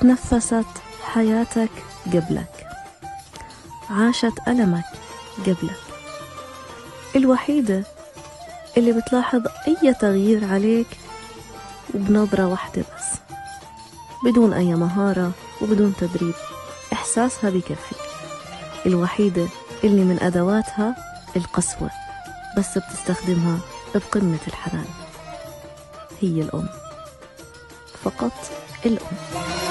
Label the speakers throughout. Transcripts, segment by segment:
Speaker 1: تنفست حياتك قبلك. عاشت ألمك قبلك. الوحيدة اللي بتلاحظ أي تغيير عليك وبنظرة واحدة بس. بدون أي مهارة وبدون تدريب. إحساسها بكفي الوحيدة اللي من أدواتها القسوة بس بتستخدمها بقمة الحنان. هي الأم. فقط الأم.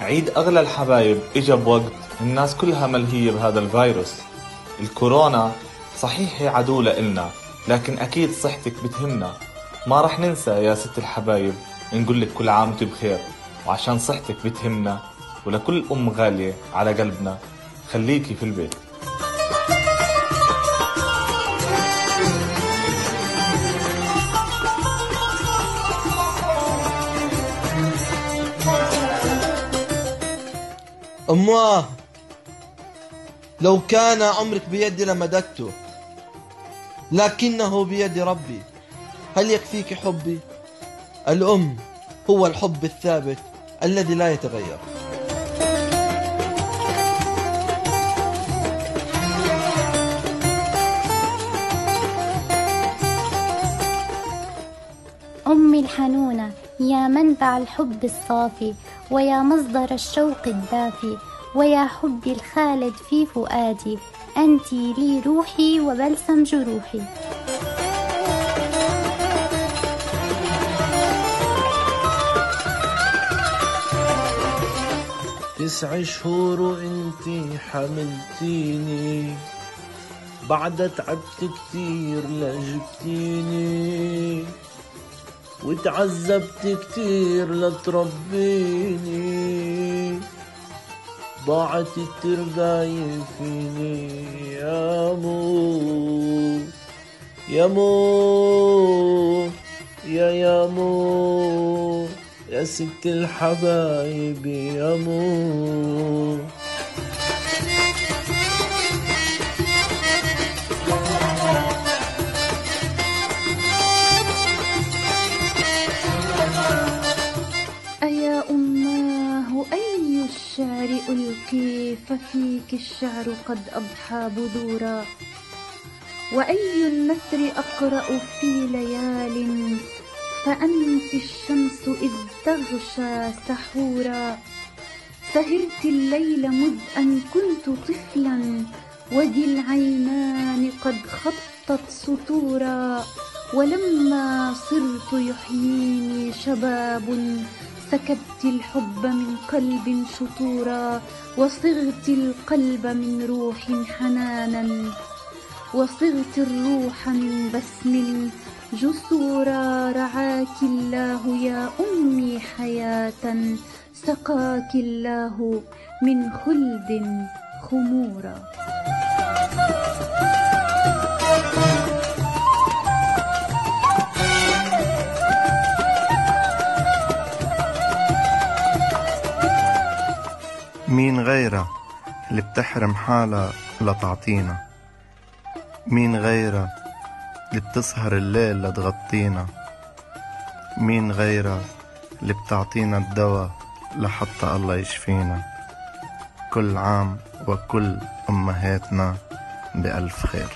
Speaker 2: عيد أغلى الحبايب إجا بوقت الناس كلها ملهية بهذا الفيروس. الكورونا صحيح هي عدو لإلنا لكن أكيد صحتك بتهمنا. ما رح ننسى يا ست الحبايب نقول لك كل عام بخير وعشان صحتك بتهمنا ولكل أم غالية على قلبنا. خليكي في البيت.
Speaker 3: أماه لو كان عمرك بيدي لمددته لكنه بيد ربي. هل يكفيك حبي؟ الأم هو الحب الثابت الذي لا يتغير.
Speaker 4: أمي الحنونة يا منبع الحب الصافي ويا مصدر الشوق الدافي ويا حبي الخالد في فؤادي. أنت لي روحي وبلسم جروحي.
Speaker 5: تسع شهور وانتي حملتيني بعد تعبت كتير لجبتيني. وتعذبت كتير لتربيني ضاعت الترقاية فيني يا مو يا مو يا يا مو. يا ست الحبايب يا مو.
Speaker 6: الشعر ألقي ففيك الشعر قد أضحى بذورا وأي النثر أقرأ في ليال؟ فأنت الشمس إذ تغشى سحورا. سهرت الليل مذ أن كنت طفلا ودي العينان قد خطت سطورا. ولما صرت يحييني شباب سكبت الحب من قلب شطورا وصغت القلب من روح حنانا وصغت الروح من بسم جسورا رعاك الله يا أمي حياة سقاك الله من خلد خمورا
Speaker 7: مين غيرها اللي بتحرم حالها لتعطينا؟ مين غيرها اللي بتسهر الليل لتغطينا؟ مين غيرها اللي بتعطينا الدواء لحتى الله يشفينا؟ كل عام وكل أمهاتنا بألف خير.